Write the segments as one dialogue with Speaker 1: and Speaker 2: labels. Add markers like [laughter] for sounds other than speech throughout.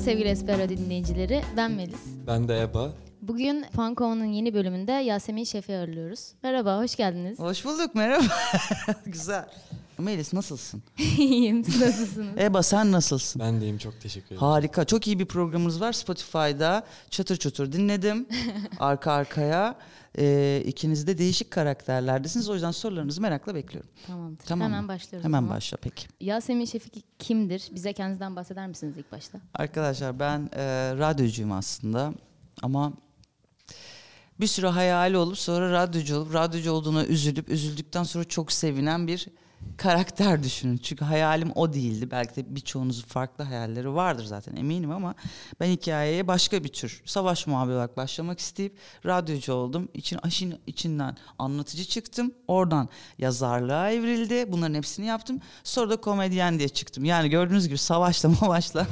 Speaker 1: Merhaba sevgili Espero dinleyicileri. Ben Melis.
Speaker 2: Ben de Eba.
Speaker 1: Bugün Fankova'nın yeni bölümünde Yasemin Şef'i ağırlıyoruz. Merhaba, hoş geldiniz.
Speaker 3: Hoş bulduk merhaba. [laughs] Güzel. Melis nasılsın? [laughs]
Speaker 1: İyiyim, siz nasılsınız?
Speaker 3: Eba sen nasılsın?
Speaker 2: Ben deyim çok teşekkür ederim.
Speaker 3: Harika. Çok iyi bir programımız var Spotify'da. Çatır çutur dinledim. [laughs] Arka arkaya. Ee, ikiniz de değişik karakterlerdesiniz. O yüzden sorularınızı merakla bekliyorum.
Speaker 1: Tamamdır.
Speaker 3: Tamam
Speaker 1: Hemen başlıyoruz.
Speaker 3: Hemen
Speaker 1: zaman.
Speaker 3: başla peki.
Speaker 1: Yasemin Şefik kimdir? Bize kendinizden bahseder misiniz ilk başta?
Speaker 3: Arkadaşlar ben e, radyocuyum aslında. Ama bir sürü hayali olup sonra radyocu olup radyocu olduğuna üzülüp üzüldükten sonra çok sevinen bir karakter düşünün. Çünkü hayalim o değildi. Belki de birçoğunuzun farklı hayalleri vardır zaten eminim ama ben hikayeye başka bir tür savaş muhabiri olarak başlamak isteyip radyocu oldum. İçin, aşın içinden anlatıcı çıktım. Oradan yazarlığa evrildi. Bunların hepsini yaptım. Sonra da komedyen diye çıktım. Yani gördüğünüz gibi savaşla mavaşla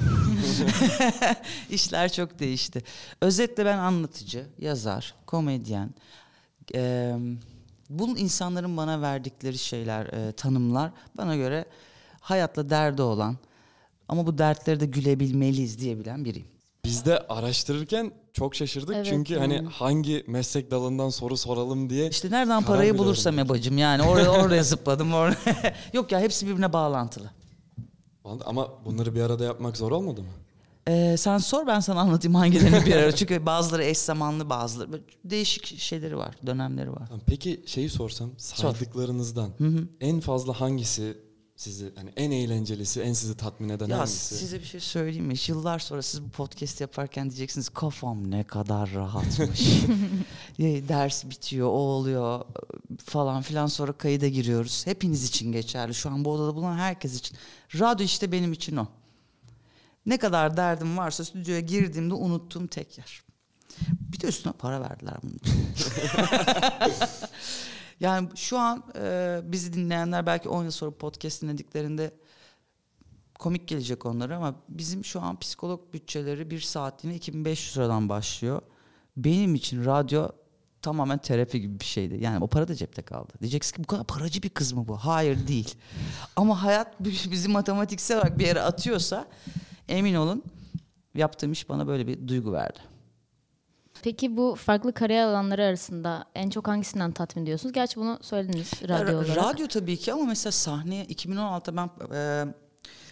Speaker 3: [laughs] [laughs] işler çok değişti. Özetle ben anlatıcı, yazar, komedyen. Eee bunun insanların bana verdikleri şeyler, e, tanımlar bana göre hayatla derdi olan ama bu dertleri de gülebilmeliyiz diyebilen biriyim.
Speaker 2: Biz de araştırırken çok şaşırdık
Speaker 1: Evet
Speaker 2: çünkü
Speaker 1: yani.
Speaker 2: hani hangi meslek dalından soru soralım diye.
Speaker 3: İşte nereden parayı bulursam
Speaker 2: vermedik.
Speaker 3: ebacım yani oraya oraya zıpladım oraya. [laughs] Yok ya hepsi birbirine bağlantılı.
Speaker 2: Ama bunları bir arada yapmak zor olmadı mı?
Speaker 3: Ee, sen sor ben sana anlatayım hangilerini bir ara. Çünkü bazıları eş zamanlı bazıları böyle değişik şeyleri var, dönemleri var.
Speaker 2: Tamam, Peki şeyi sorsam saydıklarınızdan en fazla hangisi sizi hani en eğlencelisi, en sizi tatmin eden
Speaker 3: Ya
Speaker 2: hangisi?
Speaker 3: size bir şey söyleyeyim mi? Yıllar sonra siz bu podcast yaparken diyeceksiniz kafam ne kadar rahatmış. Ya, [laughs] Ders bitiyor, o oluyor falan filan sonra kayıda giriyoruz. Hepiniz için geçerli. Şu an bu odada bulunan herkes için. Radyo işte benim için o. Ne kadar derdim varsa stüdyoya girdiğimde unuttuğum tek yer. Bir de üstüne para verdiler bunun [laughs] yani şu an e, bizi dinleyenler belki 10 yıl sonra podcast dinlediklerinde komik gelecek onlara ama bizim şu an psikolog bütçeleri bir saatliğine 2500 liradan başlıyor. Benim için radyo tamamen terapi gibi bir şeydi. Yani o para da cepte kaldı. Diyeceksin ki bu kadar paracı bir kız mı bu? Hayır değil. Ama hayat bizi matematiksel olarak bir yere atıyorsa emin olun yaptığım iş bana böyle bir duygu verdi.
Speaker 1: Peki bu farklı kariyer alanları arasında en çok hangisinden tatmin ediyorsunuz? Gerçi bunu söylediniz radyo olarak.
Speaker 3: Radyo tabii ki ama mesela sahneye 2016'da ben e,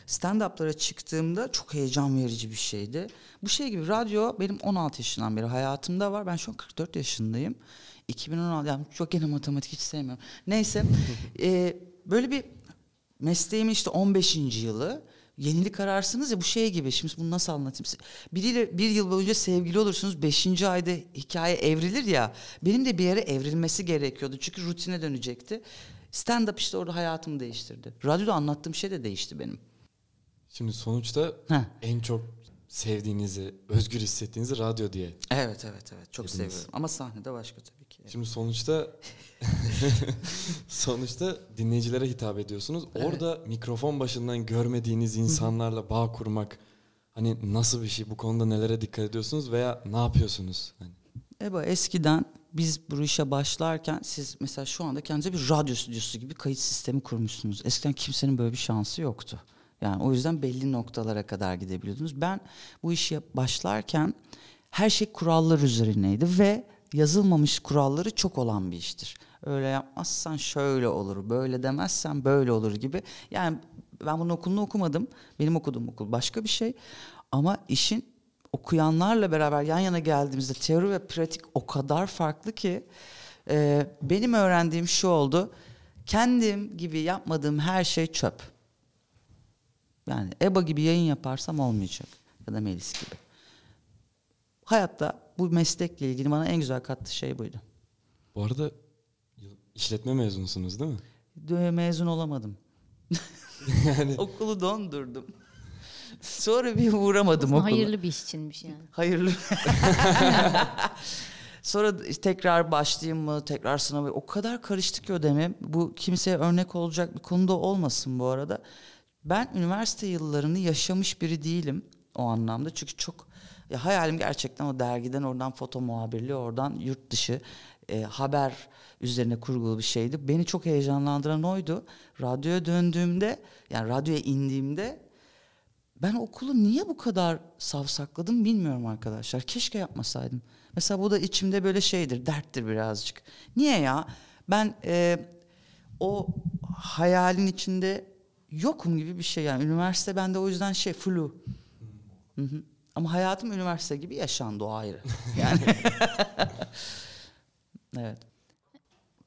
Speaker 3: stand-up'lara çıktığımda çok heyecan verici bir şeydi. Bu şey gibi radyo benim 16 yaşından beri hayatımda var. Ben şu an 44 yaşındayım. 2016 yani çok gene matematik hiç sevmiyorum. Neyse [laughs] e, böyle bir mesleğimin işte 15. yılı yenilik ararsınız ya bu şey gibi şimdi bunu nasıl anlatayım? Biriyle bir yıl boyunca sevgili olursunuz 5. ayda hikaye evrilir ya benim de bir yere evrilmesi gerekiyordu çünkü rutine dönecekti. Stand up işte orada hayatımı değiştirdi. Radyoda anlattığım şey de değişti benim.
Speaker 2: Şimdi sonuçta
Speaker 3: Heh.
Speaker 2: en çok sevdiğinizi, özgür hissettiğinizi radyo diye.
Speaker 3: Evet evet evet çok
Speaker 2: Hepimiz.
Speaker 3: seviyorum ama sahnede başka tabii.
Speaker 2: Şimdi sonuçta [laughs] sonuçta dinleyicilere hitap ediyorsunuz. Orada mikrofon başından görmediğiniz insanlarla bağ kurmak hani nasıl bir şey? Bu konuda nelere dikkat ediyorsunuz veya ne yapıyorsunuz? Hani
Speaker 3: Eba eskiden biz bu işe başlarken siz mesela şu anda kendinize bir radyo stüdyosu gibi kayıt sistemi kurmuşsunuz. Eskiden kimsenin böyle bir şansı yoktu. Yani o yüzden belli noktalara kadar gidebiliyordunuz. Ben bu işe başlarken her şey kurallar üzerineydi ve yazılmamış kuralları çok olan bir iştir. Öyle yapmazsan şöyle olur, böyle demezsen böyle olur gibi. Yani ben bunun okulunu okumadım. Benim okuduğum okul başka bir şey. Ama işin okuyanlarla beraber yan yana geldiğimizde teori ve pratik o kadar farklı ki e, benim öğrendiğim şu oldu. Kendim gibi yapmadığım her şey çöp. Yani EBA gibi yayın yaparsam olmayacak. Ya da Melis gibi. Hayatta bu meslekle ilgili bana en güzel kattığı şey buydu.
Speaker 2: bu arada işletme mezunusunuz değil mi?
Speaker 3: Mezun olamadım. [laughs] Okulu dondurdum. Sonra bir uğramadım
Speaker 1: Aslında
Speaker 3: okula.
Speaker 1: hayırlı bir iş içinmiş yani.
Speaker 3: Hayırlı. [laughs] Sonra tekrar başlayayım mı, tekrar sınavı. O kadar karıştı ki o dönem. Bu kimseye örnek olacak bir konuda olmasın bu arada. Ben üniversite yıllarını yaşamış biri değilim o anlamda. Çünkü çok ya hayalim gerçekten o dergiden oradan foto muhabirliği, oradan yurt dışı e, haber üzerine kurgulu bir şeydi. Beni çok heyecanlandıran oydu. Radyoya döndüğümde, yani radyoya indiğimde ben okulu niye bu kadar savsakladım bilmiyorum arkadaşlar. Keşke yapmasaydım. Mesela bu da içimde böyle şeydir, derttir birazcık. Niye ya? Ben e, o hayalin içinde yokum gibi bir şey yani. Üniversite bende o yüzden şey flu. Hı hı. Ama hayatım üniversite gibi yaşandı o ayrı. Yani. [laughs] evet.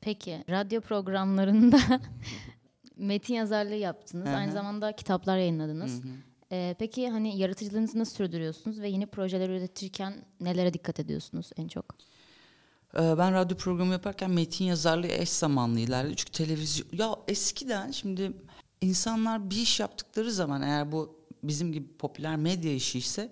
Speaker 1: Peki radyo programlarında [laughs] metin yazarlığı yaptınız.
Speaker 3: Hı hı.
Speaker 1: Aynı zamanda kitaplar yayınladınız. Ee, peki hani yaratıcılığınızı nasıl sürdürüyorsunuz ve yeni projeler üretirken nelere dikkat ediyorsunuz en çok?
Speaker 3: Ee, Ben radyo programı yaparken metin yazarlığı eş zamanlı ilerledi. Çünkü televizyon... Ya eskiden şimdi insanlar bir iş yaptıkları zaman eğer bu bizim gibi popüler medya işi ise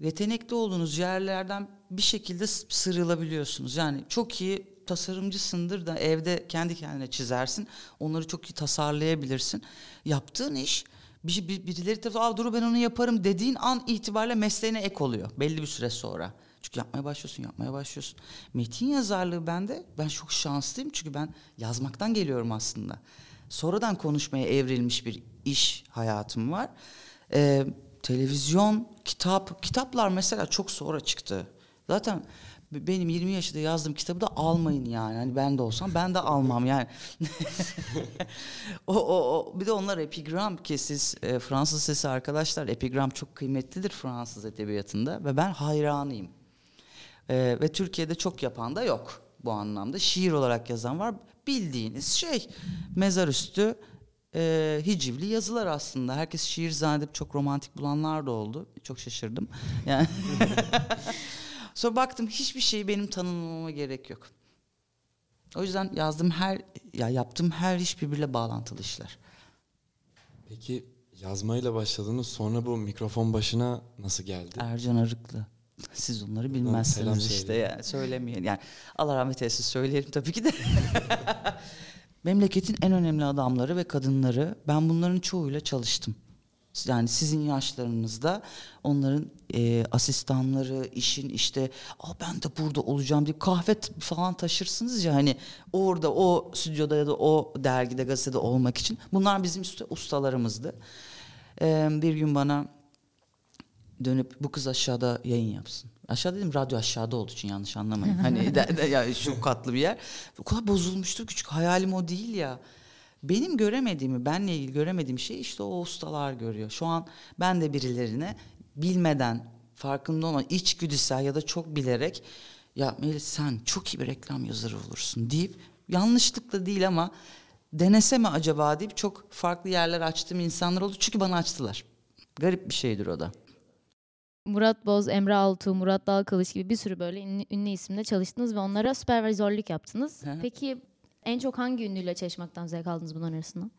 Speaker 3: yetenekli olduğunuz yerlerden bir şekilde sıyrılabiliyorsunuz. Yani çok iyi tasarımcısındır da evde kendi kendine çizersin. Onları çok iyi tasarlayabilirsin. Yaptığın iş bir, bir, birileri tarafından dur ben onu yaparım dediğin an itibariyle mesleğine ek oluyor. Belli bir süre sonra. Çünkü yapmaya başlıyorsun, yapmaya başlıyorsun. Metin yazarlığı bende, ben çok şanslıyım çünkü ben yazmaktan geliyorum aslında. Sonradan konuşmaya evrilmiş bir iş hayatım var. Ee, televizyon, kitap, kitaplar mesela çok sonra çıktı. Zaten benim 20 yaşında yazdığım kitabı da almayın yani. Hani ben de olsam ben de almam yani. [laughs] o, o, o, bir de onlar epigram ki siz e, Fransız sesi arkadaşlar epigram çok kıymetlidir Fransız edebiyatında ve ben hayranıyım. Ee, ve Türkiye'de çok yapan da yok bu anlamda. Şiir olarak yazan var. Bildiğiniz şey mezar üstü e, hicivli yazılar aslında. Herkes şiir zannedip çok romantik bulanlar da oldu. Çok şaşırdım. Yani [laughs] Sonra baktım hiçbir şeyi benim tanımlamama gerek yok. O yüzden yazdığım her ya yaptığım her iş birbiriyle bağlantılı işler.
Speaker 2: Peki yazmayla başladınız sonra bu mikrofon başına nasıl geldi?
Speaker 3: Ercan Arıklı. Siz onları bilmezsiniz işte ya. Söylemeyin. Yani Allah rahmet eylesin söyleyelim tabii ki de. [laughs] Memleketin en önemli adamları ve kadınları ben bunların çoğuyla çalıştım. Yani sizin yaşlarınızda onların e, asistanları, işin işte Aa, ben de burada olacağım diye kahve falan taşırsınız ya hani orada o stüdyoda ya da o dergide gazetede olmak için. Bunlar bizim usta- ustalarımızdı. E, bir gün bana dönüp bu kız aşağıda yayın yapsın. Aşağı dedim radyo aşağıda olduğu için yanlış anlamayın. [laughs] Hani de, de, ya şu katlı bir yer. O kadar bozulmuştur küçük hayalim o değil ya. Benim göremediğimi, benle ilgili göremediğim şey işte o ustalar görüyor. Şu an ben de birilerine bilmeden, farkında olmadan, içgüdüsel ya da çok bilerek ya Melis sen çok iyi bir reklam yazarı olursun deyip yanlışlıkla değil ama denese mi acaba deyip çok farklı yerler açtığım insanlar oldu. Çünkü bana açtılar. Garip bir şeydir o da.
Speaker 1: Murat Boz, Emre Altuğ, Murat Dalkılıç gibi bir sürü böyle ünlü, ünlü isimle çalıştınız ve onlara süpervizörlük yaptınız.
Speaker 3: Hı.
Speaker 1: Peki en çok hangi ünlüyle çalışmaktan zevk aldınız bunların arasından?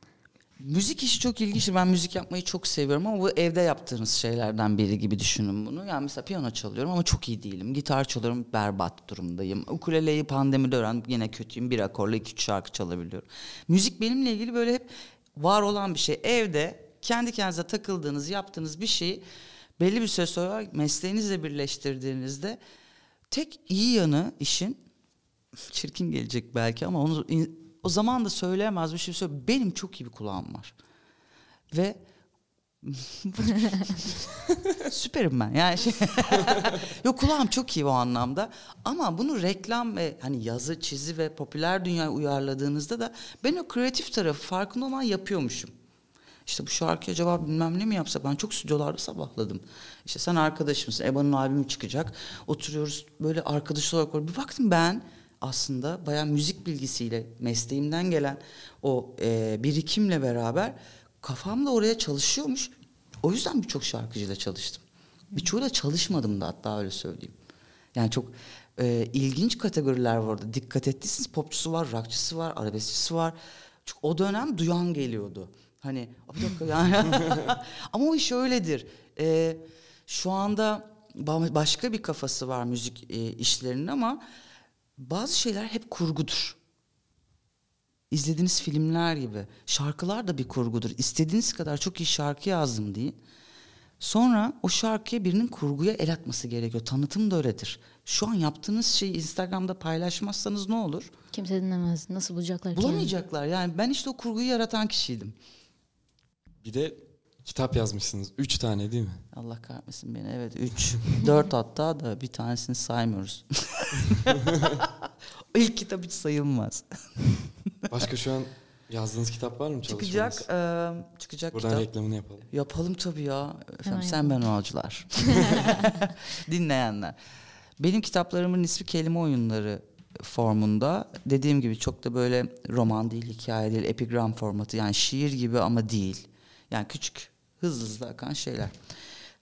Speaker 3: Müzik işi çok ilginç. Ben müzik yapmayı çok seviyorum ama bu evde yaptığınız şeylerden biri gibi düşünün bunu. Yani mesela piyano çalıyorum ama çok iyi değilim. Gitar çalıyorum berbat durumdayım. Ukuleleyi pandemide öğrendim yine kötüyüm. Bir akorla iki üç şarkı çalabiliyorum. Müzik benimle ilgili böyle hep var olan bir şey. Evde kendi kendinize takıldığınız, yaptığınız bir şeyi belli bir süre sonra mesleğinizle birleştirdiğinizde tek iyi yanı işin çirkin gelecek belki ama onu o zaman da söyleyemez bir şey söyle. Benim çok iyi bir kulağım var. Ve [laughs] süperim ben. Yani şey [laughs] Yok kulağım çok iyi o anlamda. Ama bunu reklam ve hani yazı, çizi ve popüler dünyaya uyarladığınızda da ben o kreatif tarafı farkında olmadan yapıyormuşum. İşte bu şarkı acaba bilmem ne mi yapsa ben çok stüdyolarda sabahladım. İşte sen arkadaşımsın Eba'nın albümü çıkacak. Oturuyoruz böyle arkadaş olarak bir baktım ben aslında bayağı müzik bilgisiyle mesleğimden gelen o e, birikimle beraber kafam da oraya çalışıyormuş. O yüzden birçok şarkıcıyla çalıştım. Birçoğuyla çalışmadım da hatta öyle söyleyeyim. Yani çok e, ilginç kategoriler var orada. Dikkat ettiyseniz popçusu var, rockçısı var, arabeskçisi var. Çünkü o dönem duyan geliyordu. Hani "Aa, bir dakika yani. [laughs] Ama o iş öyledir. E, şu anda ba- başka bir kafası var müzik e, işlerinin ama bazı şeyler hep kurgudur. İzlediğiniz filmler gibi. Şarkılar da bir kurgudur. İstediğiniz kadar çok iyi şarkı yazdım deyin. Sonra o şarkıya birinin kurguya el atması gerekiyor. Tanıtım da öyledir. Şu an yaptığınız şeyi Instagram'da paylaşmazsanız ne olur?
Speaker 1: Kimse dinlemez. Nasıl bulacaklar?
Speaker 3: Bulamayacaklar. Yani ben işte o kurguyu yaratan kişiydim.
Speaker 2: Bir de kitap yazmışsınız. Üç tane değil mi?
Speaker 3: Allah kahretmesin beni. Evet 3. 4 [laughs] hatta da bir tanesini saymıyoruz. [laughs] İlk kitap hiç sayılmaz. [laughs]
Speaker 2: Başka şu an yazdığınız kitap var mı
Speaker 3: Çıkacak e, çıkacak
Speaker 2: Buradan
Speaker 3: kitap.
Speaker 2: reklamını yapalım.
Speaker 3: Yapalım tabii ya. Efendim, sen ben avcılar. Dinleyenler. Benim kitaplarımın ismi kelime oyunları formunda. Dediğim gibi çok da böyle roman değil, hikaye değil, epigram formatı. Yani şiir gibi ama değil. Yani küçük, hızlı hızlı akan şeyler.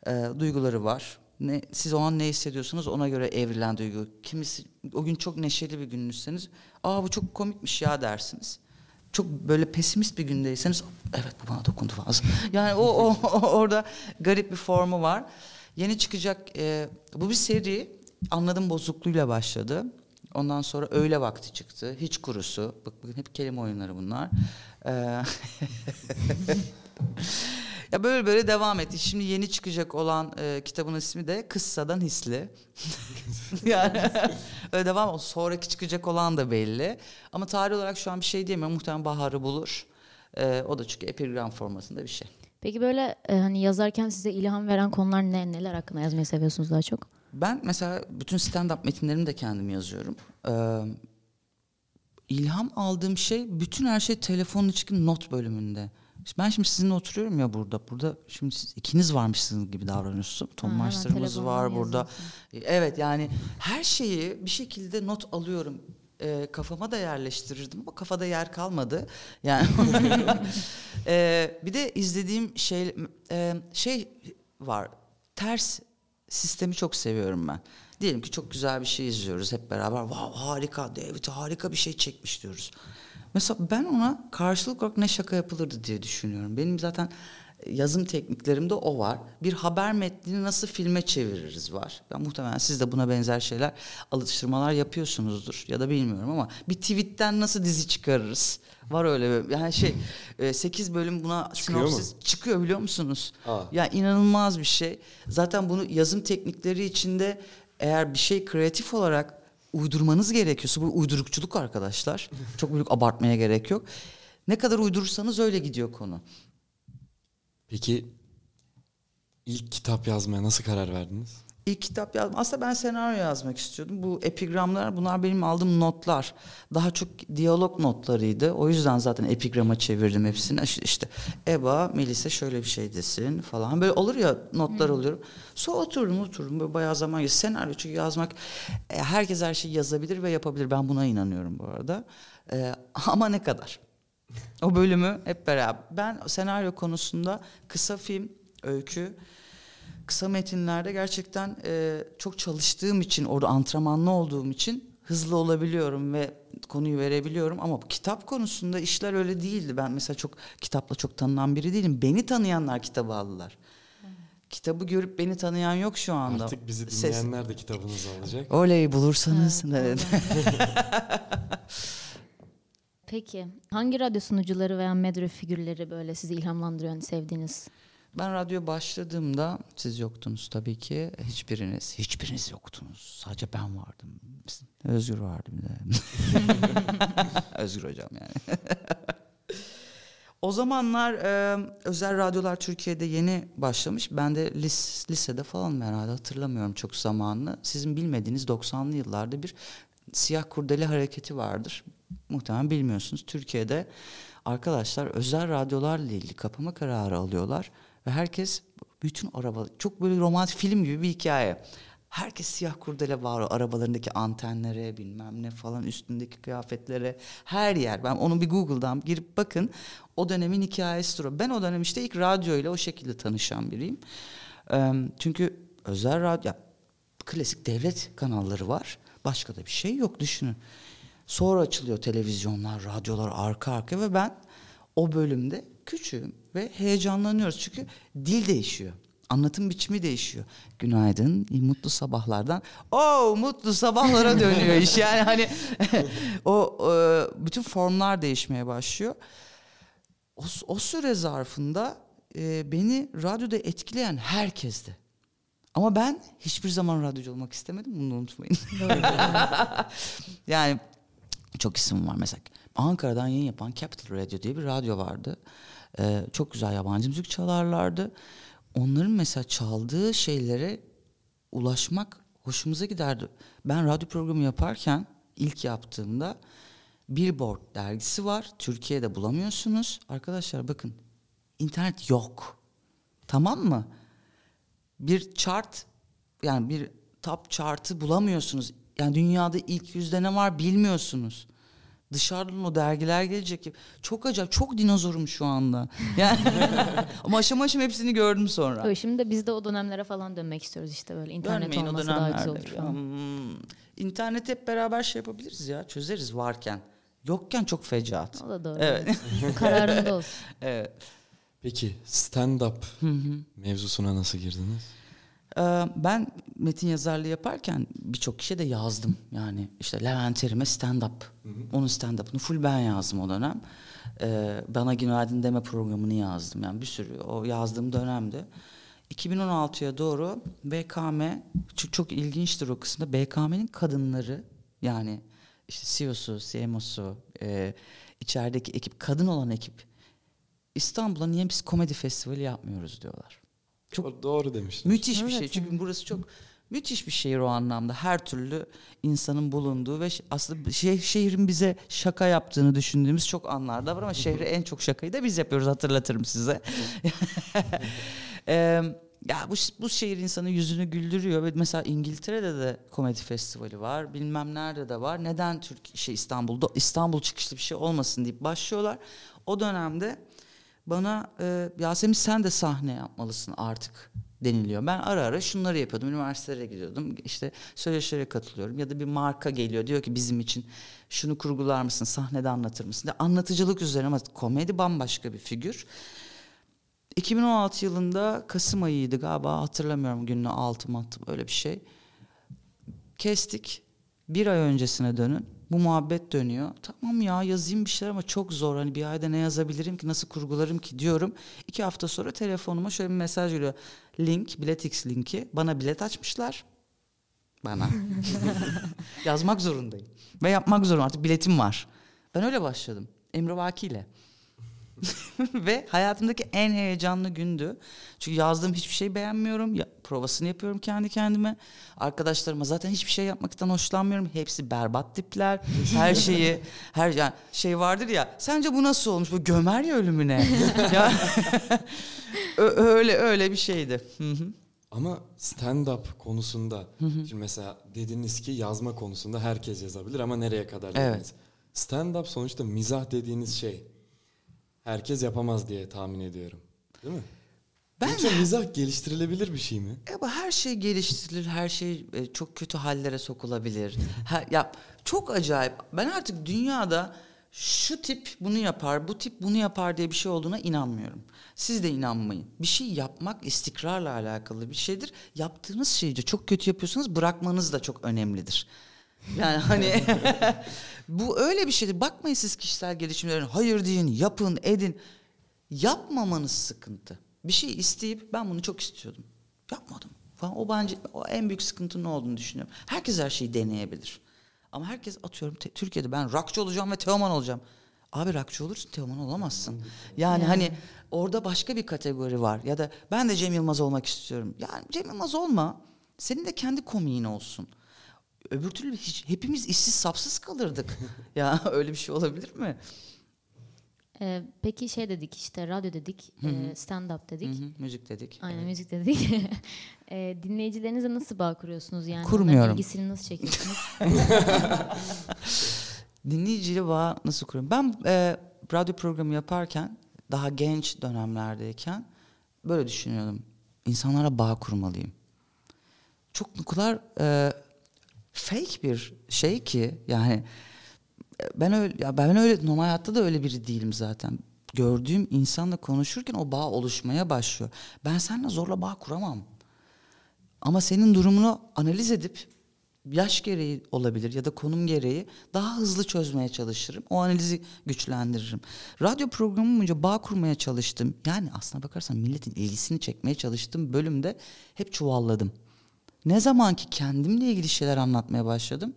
Speaker 3: Ee, duyguları var. Ne, siz o an ne hissediyorsanız ona göre evrilen duygu. Kimisi o gün çok neşeli bir gününüzseniz, aa bu çok komikmiş ya dersiniz çok böyle pesimist bir gündeyseniz evet bu bana dokundu fazla. [laughs] Yani o, o, o orada garip bir formu var. Yeni çıkacak e, bu bir seri anladım bozukluğuyla başladı. Ondan sonra öğle vakti çıktı. Hiç kurusu. Bak bugün hep kelime oyunları bunlar. Ee, [laughs] ya böyle böyle devam etti. Şimdi yeni çıkacak olan e, kitabın ismi de Kıssadan Hisli. [laughs] yani [laughs] öyle devam olsun. Sonraki çıkacak olan da belli. Ama tarih olarak şu an bir şey diyemiyorum. Muhtemelen baharı bulur. Ee, o da çünkü epigram formatında bir şey.
Speaker 1: Peki böyle e, hani yazarken size ilham veren konular ne? Neler hakkında yazmayı seviyorsunuz daha çok?
Speaker 3: Ben mesela bütün stand-up metinlerimi de kendim yazıyorum. Ee, ilham aldığım şey bütün her şey telefonun içindeki not bölümünde. Ben şimdi sizinle oturuyorum ya burada. Burada şimdi siz ikiniz varmışsınız gibi davranıyorsunuz.
Speaker 1: Telefondan
Speaker 3: var burada.
Speaker 1: yazıyorsun.
Speaker 3: Evet yani her şeyi bir şekilde not alıyorum. Ee, kafama da yerleştirirdim ama kafada yer kalmadı. Yani Ee, [laughs] bir de izlediğim şey e, şey var. Ters sistemi çok seviyorum ben. Diyelim ki çok güzel bir şey izliyoruz hep beraber. Wow harika David harika bir şey çekmiş diyoruz. Mesela ben ona karşılık olarak ne şaka yapılırdı diye düşünüyorum. Benim zaten yazım tekniklerimde o var. Bir haber metnini nasıl filme çeviririz var. Ben muhtemelen siz de buna benzer şeyler alıştırmalar yapıyorsunuzdur ya da bilmiyorum ama bir tweetten nasıl dizi çıkarırız? Var öyle bir yani şey 8 bölüm buna
Speaker 2: Çıkıyor mu?
Speaker 3: sinopsis çıkıyor biliyor musunuz?
Speaker 2: Aa.
Speaker 3: Ya inanılmaz bir şey. Zaten bunu yazım teknikleri içinde eğer bir şey kreatif olarak uydurmanız gerekiyorsa bu uydurukçuluk arkadaşlar. Çok büyük abartmaya gerek yok. Ne kadar uydurursanız öyle gidiyor konu.
Speaker 2: Peki ilk kitap yazmaya nasıl karar verdiniz?
Speaker 3: İlk kitap yazdım. Aslında ben senaryo yazmak istiyordum. Bu epigramlar bunlar benim aldığım notlar. Daha çok diyalog notlarıydı. O yüzden zaten epigrama çevirdim hepsini. İşte, Eba, Melisa şöyle bir şey desin falan. Böyle olur ya notlar alıyorum. Sonra oturdum oturdum böyle bayağı zaman geçti. Senaryo çünkü yazmak e, herkes her şeyi yazabilir ve yapabilir. Ben buna inanıyorum bu arada. E, [laughs] ama ne kadar? O bölümü hep beraber. Ben senaryo konusunda kısa film, öykü, kısa metinlerde gerçekten e, çok çalıştığım için, orada antrenmanlı olduğum için hızlı olabiliyorum ve konuyu verebiliyorum. Ama bu kitap konusunda işler öyle değildi. Ben mesela çok kitapla çok tanınan biri değilim. Beni tanıyanlar kitabı aldılar. Kitabı görüp beni tanıyan yok şu anda.
Speaker 2: Artık bizi
Speaker 3: Ses-
Speaker 2: dinleyenler de kitabınızı alacak.
Speaker 3: Oley bulursanız.
Speaker 1: Evet. [laughs] Peki hangi radyo sunucuları veya medya figürleri böyle sizi ilhamlandırıyor, hani sevdiğiniz?
Speaker 3: Ben radyo başladığımda siz yoktunuz tabii ki. Hiçbiriniz, hiçbiriniz yoktunuz. Sadece ben vardım. Özgür vardı bir de. [laughs] Özgür hocam yani. [laughs] o zamanlar e, özel radyolar Türkiye'de yeni başlamış. Ben de lis, lisede falan herhalde hatırlamıyorum çok zamanını. Sizin bilmediğiniz 90'lı yıllarda bir siyah kurdele hareketi vardır. Muhtemelen bilmiyorsunuz. Türkiye'de arkadaşlar özel radyolarla ilgili kapama kararı alıyorlar. Ve herkes bütün araba çok böyle romantik film gibi bir hikaye. Herkes siyah kurdele var arabalarındaki antenlere bilmem ne falan üstündeki kıyafetlere her yer. Ben onu bir Google'dan girip bakın o dönemin hikayesidir o. Ben o dönem işte ilk radyo ile o şekilde tanışan biriyim. Çünkü özel radyo ya, klasik devlet kanalları var. Başka da bir şey yok düşünün. Sonra açılıyor televizyonlar, radyolar arka arka ve ben o bölümde küçüğüm ve heyecanlanıyoruz. Çünkü dil değişiyor. Anlatım biçimi değişiyor. Günaydın, mutlu sabahlardan. O mutlu sabahlara dönüyor iş. Yani hani [laughs] o e, bütün formlar değişmeye başlıyor. O, o süre zarfında e, beni radyoda etkileyen herkesti. Ama ben hiçbir zaman radyocu olmak istemedim. Bunu unutmayın. [laughs] yani çok isim var mesela. Ankara'dan yayın yapan Capital Radio diye bir radyo vardı. Ee, çok güzel yabancı müzik çalarlardı. Onların mesela çaldığı şeylere ulaşmak hoşumuza giderdi. Ben radyo programı yaparken ilk yaptığımda Billboard dergisi var. Türkiye'de bulamıyorsunuz. Arkadaşlar bakın internet yok. Tamam mı? Bir chart yani bir top chart'ı bulamıyorsunuz. Yani dünyada ilk yüzde ne var bilmiyorsunuz. Dışarıdan o dergiler gelecek. Çok acayip. Çok dinozorum şu anda. [laughs] Yani ama aşama aşama hepsini gördüm sonra.
Speaker 1: Evet, şimdi de biz de o dönemlere falan dönmek istiyoruz işte böyle internet
Speaker 3: Dönmeyin
Speaker 1: olmasa daha güzel olur. falan.
Speaker 3: Hmm. İnternet hep beraber şey yapabiliriz ya. Çözeriz varken. Yokken çok fecaat.
Speaker 1: O da doğru.
Speaker 3: Evet. [laughs]
Speaker 1: Kararında olsun. [laughs]
Speaker 3: Evet.
Speaker 2: Peki stand-up mevzusuna nasıl girdiniz?
Speaker 3: Ee, ben metin yazarlığı yaparken birçok kişiye de yazdım. Yani işte Levent Erim'e stand-up. Onun stand-up'ını full ben yazdım o dönem. Ee, Bana Günaydın deme programını yazdım. Yani bir sürü o yazdığım dönemde. 2016'ya doğru BKM çok, çok ilginçtir o kısımda. BKM'nin kadınları yani işte CEO'su, CMO'su, e, içerideki ekip, kadın olan ekip İstanbul'a niye biz komedi festivali yapmıyoruz diyorlar.
Speaker 2: Çok doğru demiştiniz.
Speaker 3: Müthiş bir
Speaker 1: Evet,
Speaker 3: şey. Çünkü burası çok müthiş bir şehir o anlamda. Her türlü insanın bulunduğu ve aslında şeh- şehrin bize şaka yaptığını düşündüğümüz çok anlarda var ama [laughs] şehre en çok şakayı da biz yapıyoruz hatırlatırım size. [laughs] Eee, ya bu, bu şehir insanın yüzünü güldürüyor ve mesela İngiltere'de de komedi festivali var. Bilmem nerede de var. Neden Türk şey İstanbul'da İstanbul çıkışlı bir şey olmasın deyip başlıyorlar. O dönemde bana e, Yasemin sen de sahne yapmalısın artık deniliyor. Ben ara ara şunları yapıyordum. Üniversitelere gidiyordum. İşte söyleşilere katılıyorum. Ya da bir marka geliyor. Diyor ki bizim için şunu kurgular mısın? Sahnede anlatır mısın? De anlatıcılık üzerine ama komedi bambaşka bir figür. 2016 yılında Kasım ayıydı galiba hatırlamıyorum gününü altı matı öyle bir şey. Kestik. Bir ay öncesine dönün. Bu muhabbet dönüyor. Tamam ya yazayım bir şeyler ama çok zor. Hani bir ayda ne yazabilirim ki nasıl kurgularım ki diyorum. İki hafta sonra telefonuma şöyle bir mesaj geliyor. Link, biletix linki. Bana bilet açmışlar. Bana. [laughs] Yazmak zorundayım. Ve yapmak zorundayım. Artık biletim var. Ben öyle başladım. Emre Vaki ile. [laughs] Ve hayatımdaki en heyecanlı gündü. Çünkü yazdığım hiçbir şey beğenmiyorum. Ya, provasını yapıyorum kendi kendime. Arkadaşlarıma zaten hiçbir şey yapmaktan hoşlanmıyorum. Hepsi berbat tipler. Her şeyi her yani şey vardır ya. Sence bu nasıl olmuş? Bu gömer [laughs] ya ölümüne. ya öyle öyle bir şeydi. Hı hı.
Speaker 2: Ama stand-up konusunda şimdi mesela dediniz ki yazma konusunda herkes yazabilir ama nereye kadar
Speaker 3: Evet.
Speaker 2: dediniz. Stand-up sonuçta mizah dediğiniz şey herkes yapamaz diye tahmin ediyorum. Değil mi?
Speaker 3: Ben-
Speaker 2: Yoksa mizah geliştirilebilir bir şey mi?
Speaker 3: E, bu her şey geliştirilir, her şey e, çok kötü hallere sokulabilir. Ha, ya çok acayip. Ben artık dünyada şu tip bunu yapar, bu tip bunu yapar diye bir şey olduğuna inanmıyorum. Siz de inanmayın. Bir şey yapmak istikrarla alakalı bir şeydir. Yaptığınız şeyi de çok kötü yapıyorsanız bırakmanız da çok önemlidir. Yani hani [laughs] bu öyle bir şeydir. Bakmayın siz kişisel gelişimlerin hayır deyin, yapın, edin. Yapmamanız sıkıntı. Bir şey isteyip ben bunu çok istiyordum. Yapmadım. Falan. O bence o en büyük sıkıntının ne olduğunu düşünüyorum. Herkes her şeyi deneyebilir. Ama herkes atıyorum te- Türkiye'de ben rockçı olacağım ve Teoman olacağım. Abi rockçı olursun Teoman olamazsın. Yani hani orada başka bir kategori var. Ya da ben de Cem Yılmaz olmak istiyorum. Yani Cem Yılmaz olma. Senin de kendi komiğin olsun. Öbür türlü hiç, hepimiz işsiz sapsız kalırdık. [laughs] ya öyle bir şey olabilir mi?
Speaker 1: Ee, peki şey dedik işte radyo dedik, e, stand-up dedik.
Speaker 3: Hı hı, müzik dedik.
Speaker 1: Aynen müzik dedik. [laughs] e, dinleyicilerinizle nasıl bağ kuruyorsunuz yani?
Speaker 3: Kurmuyorum.
Speaker 1: İlgisini nasıl çekiyorsunuz? [laughs]
Speaker 3: Dinleyiciyle bağ nasıl kuruyorum? Ben e, radyo programı yaparken daha genç dönemlerdeyken böyle düşünüyordum. İnsanlara bağ kurmalıyım. Çok o kadar e, fake bir şey ki yani ben öyle ya ben öyle normal hayatta da öyle biri değilim zaten. Gördüğüm insanla konuşurken o bağ oluşmaya başlıyor. Ben seninle zorla bağ kuramam. Ama senin durumunu analiz edip yaş gereği olabilir ya da konum gereği daha hızlı çözmeye çalışırım. O analizi güçlendiririm. Radyo programı boyunca bağ kurmaya çalıştım. Yani aslına bakarsan milletin ilgisini çekmeye çalıştığım bölümde hep çuvalladım. Ne zaman ki kendimle ilgili şeyler anlatmaya başladım.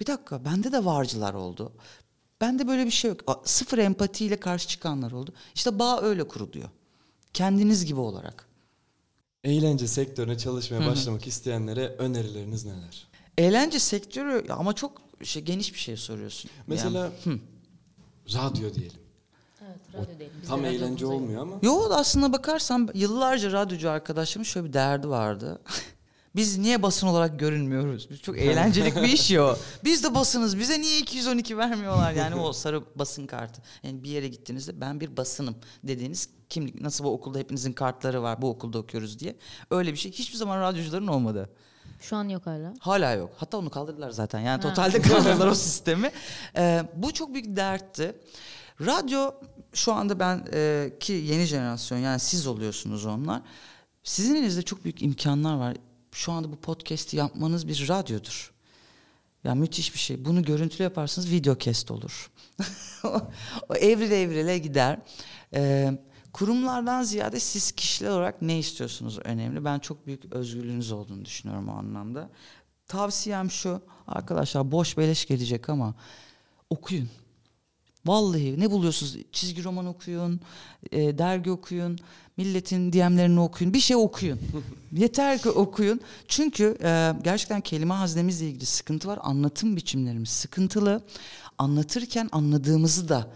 Speaker 3: Bir dakika bende de varcılar oldu. Bende böyle bir şey yok. Sıfır empatiyle karşı çıkanlar oldu. İşte bağ öyle kuruluyor. Kendiniz gibi olarak.
Speaker 2: Eğlence sektörüne çalışmaya başlamak isteyenlere önerileriniz neler?
Speaker 3: Eğlence sektörü ama çok şey, geniş bir şey soruyorsun.
Speaker 2: Mesela radyo diyelim.
Speaker 1: Evet, radyo değil. Biz
Speaker 2: Tam
Speaker 1: de
Speaker 2: eğlence olmuyor ama.
Speaker 3: Yo aslında bakarsan yıllarca radyocu arkadaşlarımın şöyle bir derdi vardı. [laughs] Biz niye basın olarak görünmüyoruz? Biz çok [laughs] eğlencelik bir iş ya o. Biz de basınız. Bize niye 212 vermiyorlar? Yani o sarı basın kartı. Yani bir yere gittiğinizde ben bir basınım dediğiniz kimlik nasıl bu okulda hepinizin kartları var. Bu okulda okuyoruz diye. Öyle bir şey hiçbir zaman radyocuların olmadı.
Speaker 1: Şu an yok hala.
Speaker 3: Hala yok. Hatta onu kaldırdılar zaten. Yani
Speaker 1: Ha.
Speaker 3: totalde [laughs] kaldırdılar o sistemi. Ee, bu çok büyük dertti. Radyo şu anda ben e, ki yeni jenerasyon yani siz oluyorsunuz onlar. Sizin elinizde çok büyük imkanlar var. Şu anda bu podcast'i yapmanız bir radyodur. Ya müthiş bir şey. Bunu görüntülü yaparsanız video cast olur. [laughs] o evrile evrile gider. Ee, kurumlardan ziyade siz kişiler olarak ne istiyorsunuz önemli. Ben çok büyük özgürlüğünüz olduğunu düşünüyorum o anlamda. Tavsiyem şu. Arkadaşlar boş beleş gelecek ama okuyun. Vallahi ne buluyorsunuz? Çizgi roman okuyun, e, dergi okuyun, milletin DM'lerini okuyun, bir şey okuyun. [laughs] Yeter ki okuyun. Çünkü e, gerçekten kelime haznemizle ilgili sıkıntı var. Anlatım biçimlerimiz sıkıntılı. Anlatırken anladığımızı da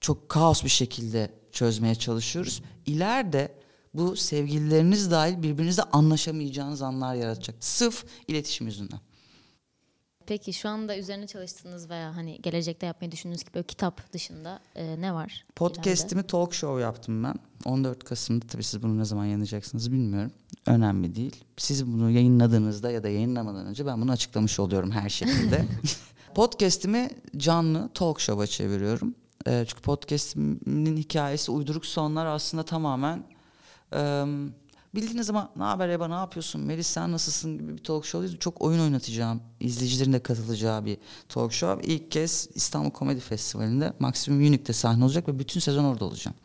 Speaker 3: çok kaos bir şekilde çözmeye çalışıyoruz. İleride bu sevgilileriniz dahil birbirinizle anlaşamayacağınız anlar yaratacak. Sırf iletişim yüzünden.
Speaker 1: Peki şu anda üzerine çalıştığınız veya hani gelecekte yapmayı düşündüğünüz gibi kitap dışında e, ne var?
Speaker 3: Podcast'imi talk show yaptım ben. 14 Kasım'da tabii siz bunu ne zaman yayınlayacaksınız bilmiyorum. Önemli değil. Siz bunu yayınladığınızda ya da yayınlamadan önce ben bunu açıklamış oluyorum her şekilde. [laughs] Podcast'imi canlı talk show'a çeviriyorum. Ee, çünkü podcast'imin hikayesi uyduruk sonlar aslında tamamen e, bildiğiniz zaman ne haber Eba ne yapıyorsun Melis sen nasılsın gibi bir talk show değil. Çok oyun oynatacağım izleyicilerin de katılacağı bir talk show. İlk kez İstanbul Komedi Festivali'nde Maximum Unique'de sahne olacak ve bütün sezon orada olacağım.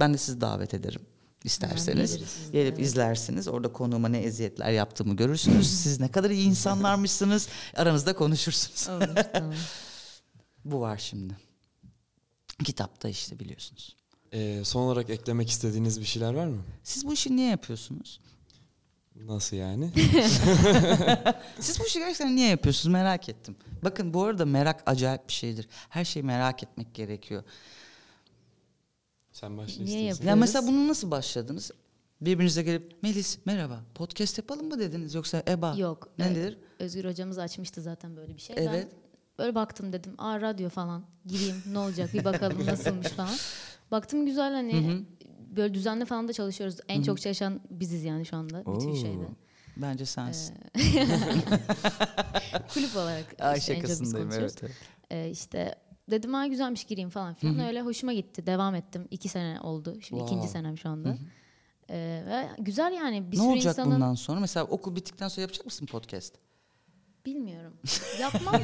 Speaker 3: Ben de sizi davet ederim isterseniz.
Speaker 1: de,
Speaker 3: Gelip
Speaker 1: evet.
Speaker 3: izlersiniz. Orada konuğuma ne eziyetler yaptığımı görürsünüz. [laughs] Siz ne kadar iyi insanlarmışsınız. Aranızda konuşursunuz.
Speaker 1: Olur, tamam. [laughs]
Speaker 3: Bu var şimdi. Kitapta işte biliyorsunuz.
Speaker 2: Ee, son olarak eklemek istediğiniz bir şeyler var mı?
Speaker 3: Siz bu işi niye yapıyorsunuz?
Speaker 2: Nasıl yani? [laughs]
Speaker 3: Siz bu işi gerçekten niye yapıyorsunuz merak ettim. Bakın bu arada merak acayip bir şeydir. Her şeyi merak etmek gerekiyor.
Speaker 2: Sen başla
Speaker 1: Niye
Speaker 2: istersen.
Speaker 1: yapıyorsun?
Speaker 3: Ya mesela bunu nasıl başladınız? Birbirinize gelip Melis merhaba podcast yapalım mı dediniz yoksa Eba
Speaker 1: Yok.
Speaker 3: nedir?
Speaker 1: Özgür hocamız açmıştı zaten böyle bir şey.
Speaker 3: Evet.
Speaker 1: Ben böyle baktım dedim. Aa radyo falan. Gireyim ne olacak bir bakalım [laughs] nasılmış falan. Baktım güzel hani böyle düzenli falan da çalışıyoruz. En çok çalışan biziz yani şu anda bütün
Speaker 3: Oo,
Speaker 1: şeyde.
Speaker 3: Bence sensin. [laughs]
Speaker 1: Kulüp olarak
Speaker 3: Ay
Speaker 1: işte en çok biz
Speaker 3: şakasındayım
Speaker 1: konuşuyoruz.
Speaker 3: evet. evet.
Speaker 1: Ee, işte dedim ha güzelmiş gireyim falan filan. Öyle hoşuma gitti. Devam ettim. İki sene oldu. Şimdi
Speaker 3: Wow.
Speaker 1: ikinci senem şu anda. Ee, ve güzel yani bir
Speaker 3: ne
Speaker 1: sürü
Speaker 3: olacak
Speaker 1: insanın
Speaker 3: bundan sonra? Mesela okul bittikten sonra yapacak mısın podcast?
Speaker 1: Bilmiyorum. [laughs] Yapmam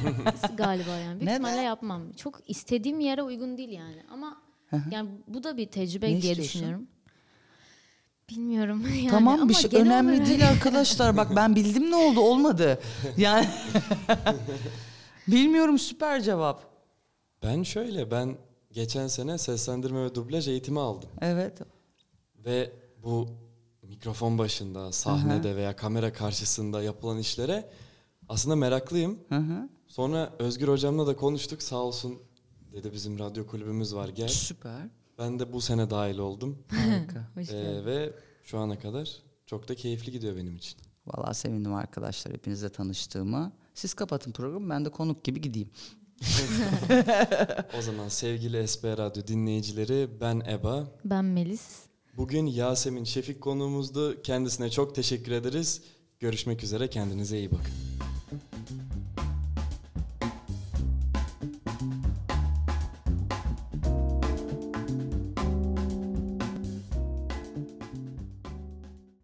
Speaker 1: galiba yani. Büyük ihtimalle yapmam. Çok istediğim yere uygun değil yani. Ama yani bu da bir tecrübe
Speaker 3: Ne
Speaker 1: diye düşünüyorum. Bilmiyorum [laughs] yani.
Speaker 3: tamam bir
Speaker 1: ama
Speaker 3: şey önemli
Speaker 1: olarak-
Speaker 3: değil arkadaşlar. Bak ben bildim ne oldu olmadı. Yani [laughs] bilmiyorum süper cevap.
Speaker 2: Ben şöyle ben geçen sene seslendirme ve dublaj eğitimi aldım.
Speaker 3: Evet.
Speaker 2: Ve bu mikrofon başında, sahnede veya kamera karşısında yapılan işlere aslında meraklıyım.
Speaker 3: Hı hı.
Speaker 2: Sonra Özgür hocamla da konuştuk. Sağ olsun dedi bizim radyo kulübümüz var gel.
Speaker 3: Süper.
Speaker 2: Ben de bu sene dahil oldum.
Speaker 3: Harika. [laughs]
Speaker 1: Hoş
Speaker 2: Ee, ve şu ana kadar çok da keyifli gidiyor benim için.
Speaker 3: Vallahi sevindim arkadaşlar hepinizle tanıştığıma. Siz kapatın programı ben de konuk gibi gideyim.
Speaker 2: O zaman sevgili SB Radyo dinleyicileri ben Eba.
Speaker 1: Ben Melis.
Speaker 2: Bugün Yasemin Şefik konuğumuzdu. Kendisine çok teşekkür ederiz. Görüşmek üzere kendinize iyi bakın.